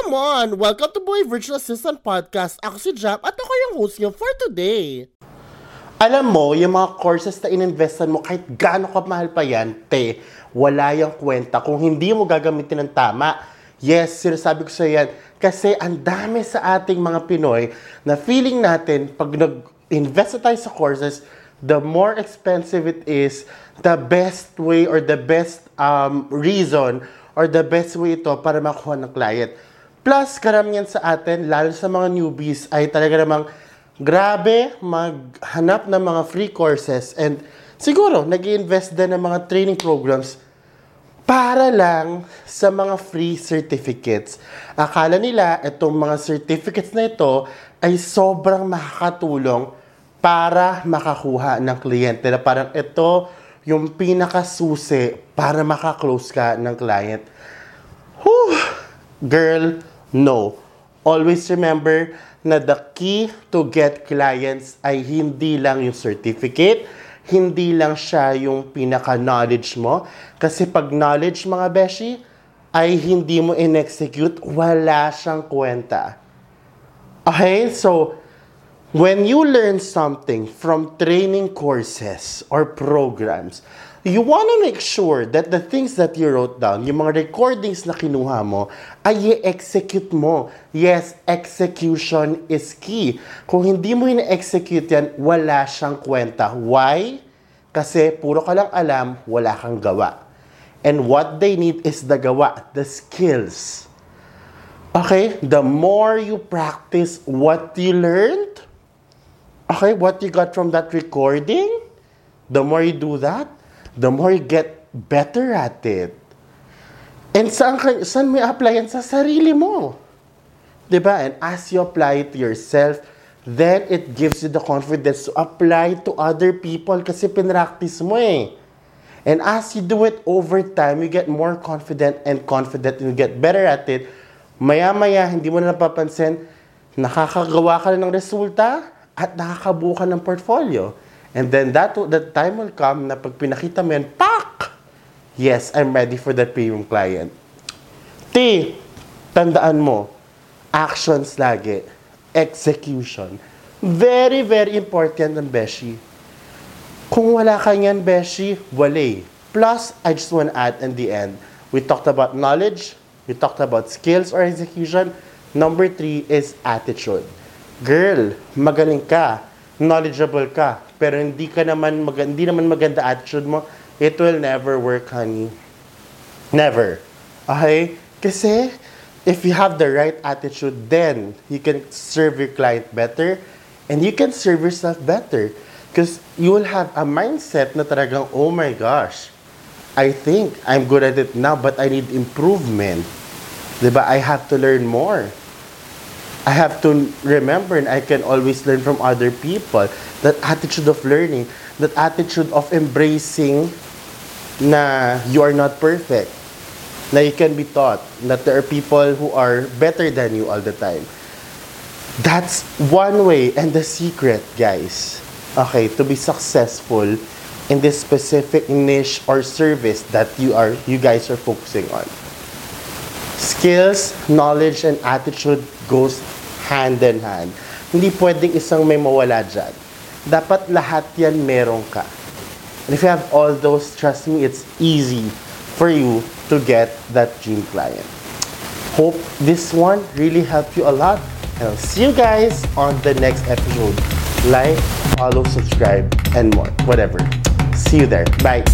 Come on! Welcome to Boy Virtual Assistant Podcast. Ako si Jam at ako yung host niyo for today. Alam mo, yung mga courses na ininvestan mo, kahit gaano ka mahal pa yan, te, wala yung kwenta kung hindi mo gagamitin ng tama. Yes, sinasabi ko sa yan. Kasi ang dami sa ating mga Pinoy na feeling natin, pag nag-invest tayo sa courses, the more expensive it is, the best way or the best um, reason or the best way ito para makuha ng client. Plus, karamihan sa atin, lalo sa mga newbies, ay talaga namang grabe maghanap ng mga free courses and siguro nag invest din ng mga training programs para lang sa mga free certificates. Akala nila itong mga certificates na ito ay sobrang makakatulong para makakuha ng kliyente na parang ito yung pinakasusi para makaklose ka ng client. Whew! Girl, No. Always remember na the key to get clients ay hindi lang yung certificate, hindi lang siya yung pinaka-knowledge mo. Kasi pag knowledge mga beshi, ay hindi mo in-execute, wala siyang kwenta. Okay? So, when you learn something from training courses or programs, you want to make sure that the things that you wrote down, yung mga recordings na kinuha mo, ay i-execute mo. Yes, execution is key. Kung hindi mo in-execute yan, wala siyang kwenta. Why? Kasi puro ka lang alam, wala kang gawa. And what they need is the gawa, the skills. Okay? The more you practice what you learned, okay, what you got from that recording, the more you do that, the more you get better at it. And saan, saan mo apply yan? Sa sarili mo. ba? Diba? And as you apply it to yourself, then it gives you the confidence to apply to other people kasi pinractice mo eh. And as you do it over time, you get more confident and confident and you get better at it. Maya-maya, hindi mo na napapansin, nakakagawa ka na ng resulta at nakakabuo ka ng portfolio. And then that that time will come na pag pinakita mo yan, pak! Yes, I'm ready for that premium client. T, tandaan mo, actions lagi, execution. Very, very important ng Beshi. Kung wala ka yan, Beshi, wale. Plus, I just want to add in the end, we talked about knowledge, we talked about skills or execution. Number three is attitude. Girl, magaling ka, knowledgeable ka, pero hindi ka naman, mag, hindi naman maganda attitude mo, it will never work, honey. Never. Okay? Kasi, if you have the right attitude, then you can serve your client better and you can serve yourself better. Because you will have a mindset na talagang, oh my gosh, I think I'm good at it now, but I need improvement. Diba? I have to learn more. I have to remember and I can always learn from other people. That attitude of learning, that attitude of embracing na you are not perfect. Na you can be taught that there are people who are better than you all the time. That's one way and the secret, guys. Okay, to be successful in this specific niche or service that you are you guys are focusing on. Skills, knowledge, and attitude goes hand in hand. Hindi pwedeng isang may mawala dyan. Dapat lahat yan meron ka. And if you have all those, trust me, it's easy for you to get that dream client. Hope this one really helped you a lot. And I'll see you guys on the next episode. Like, follow, subscribe, and more. Whatever. See you there. Bye.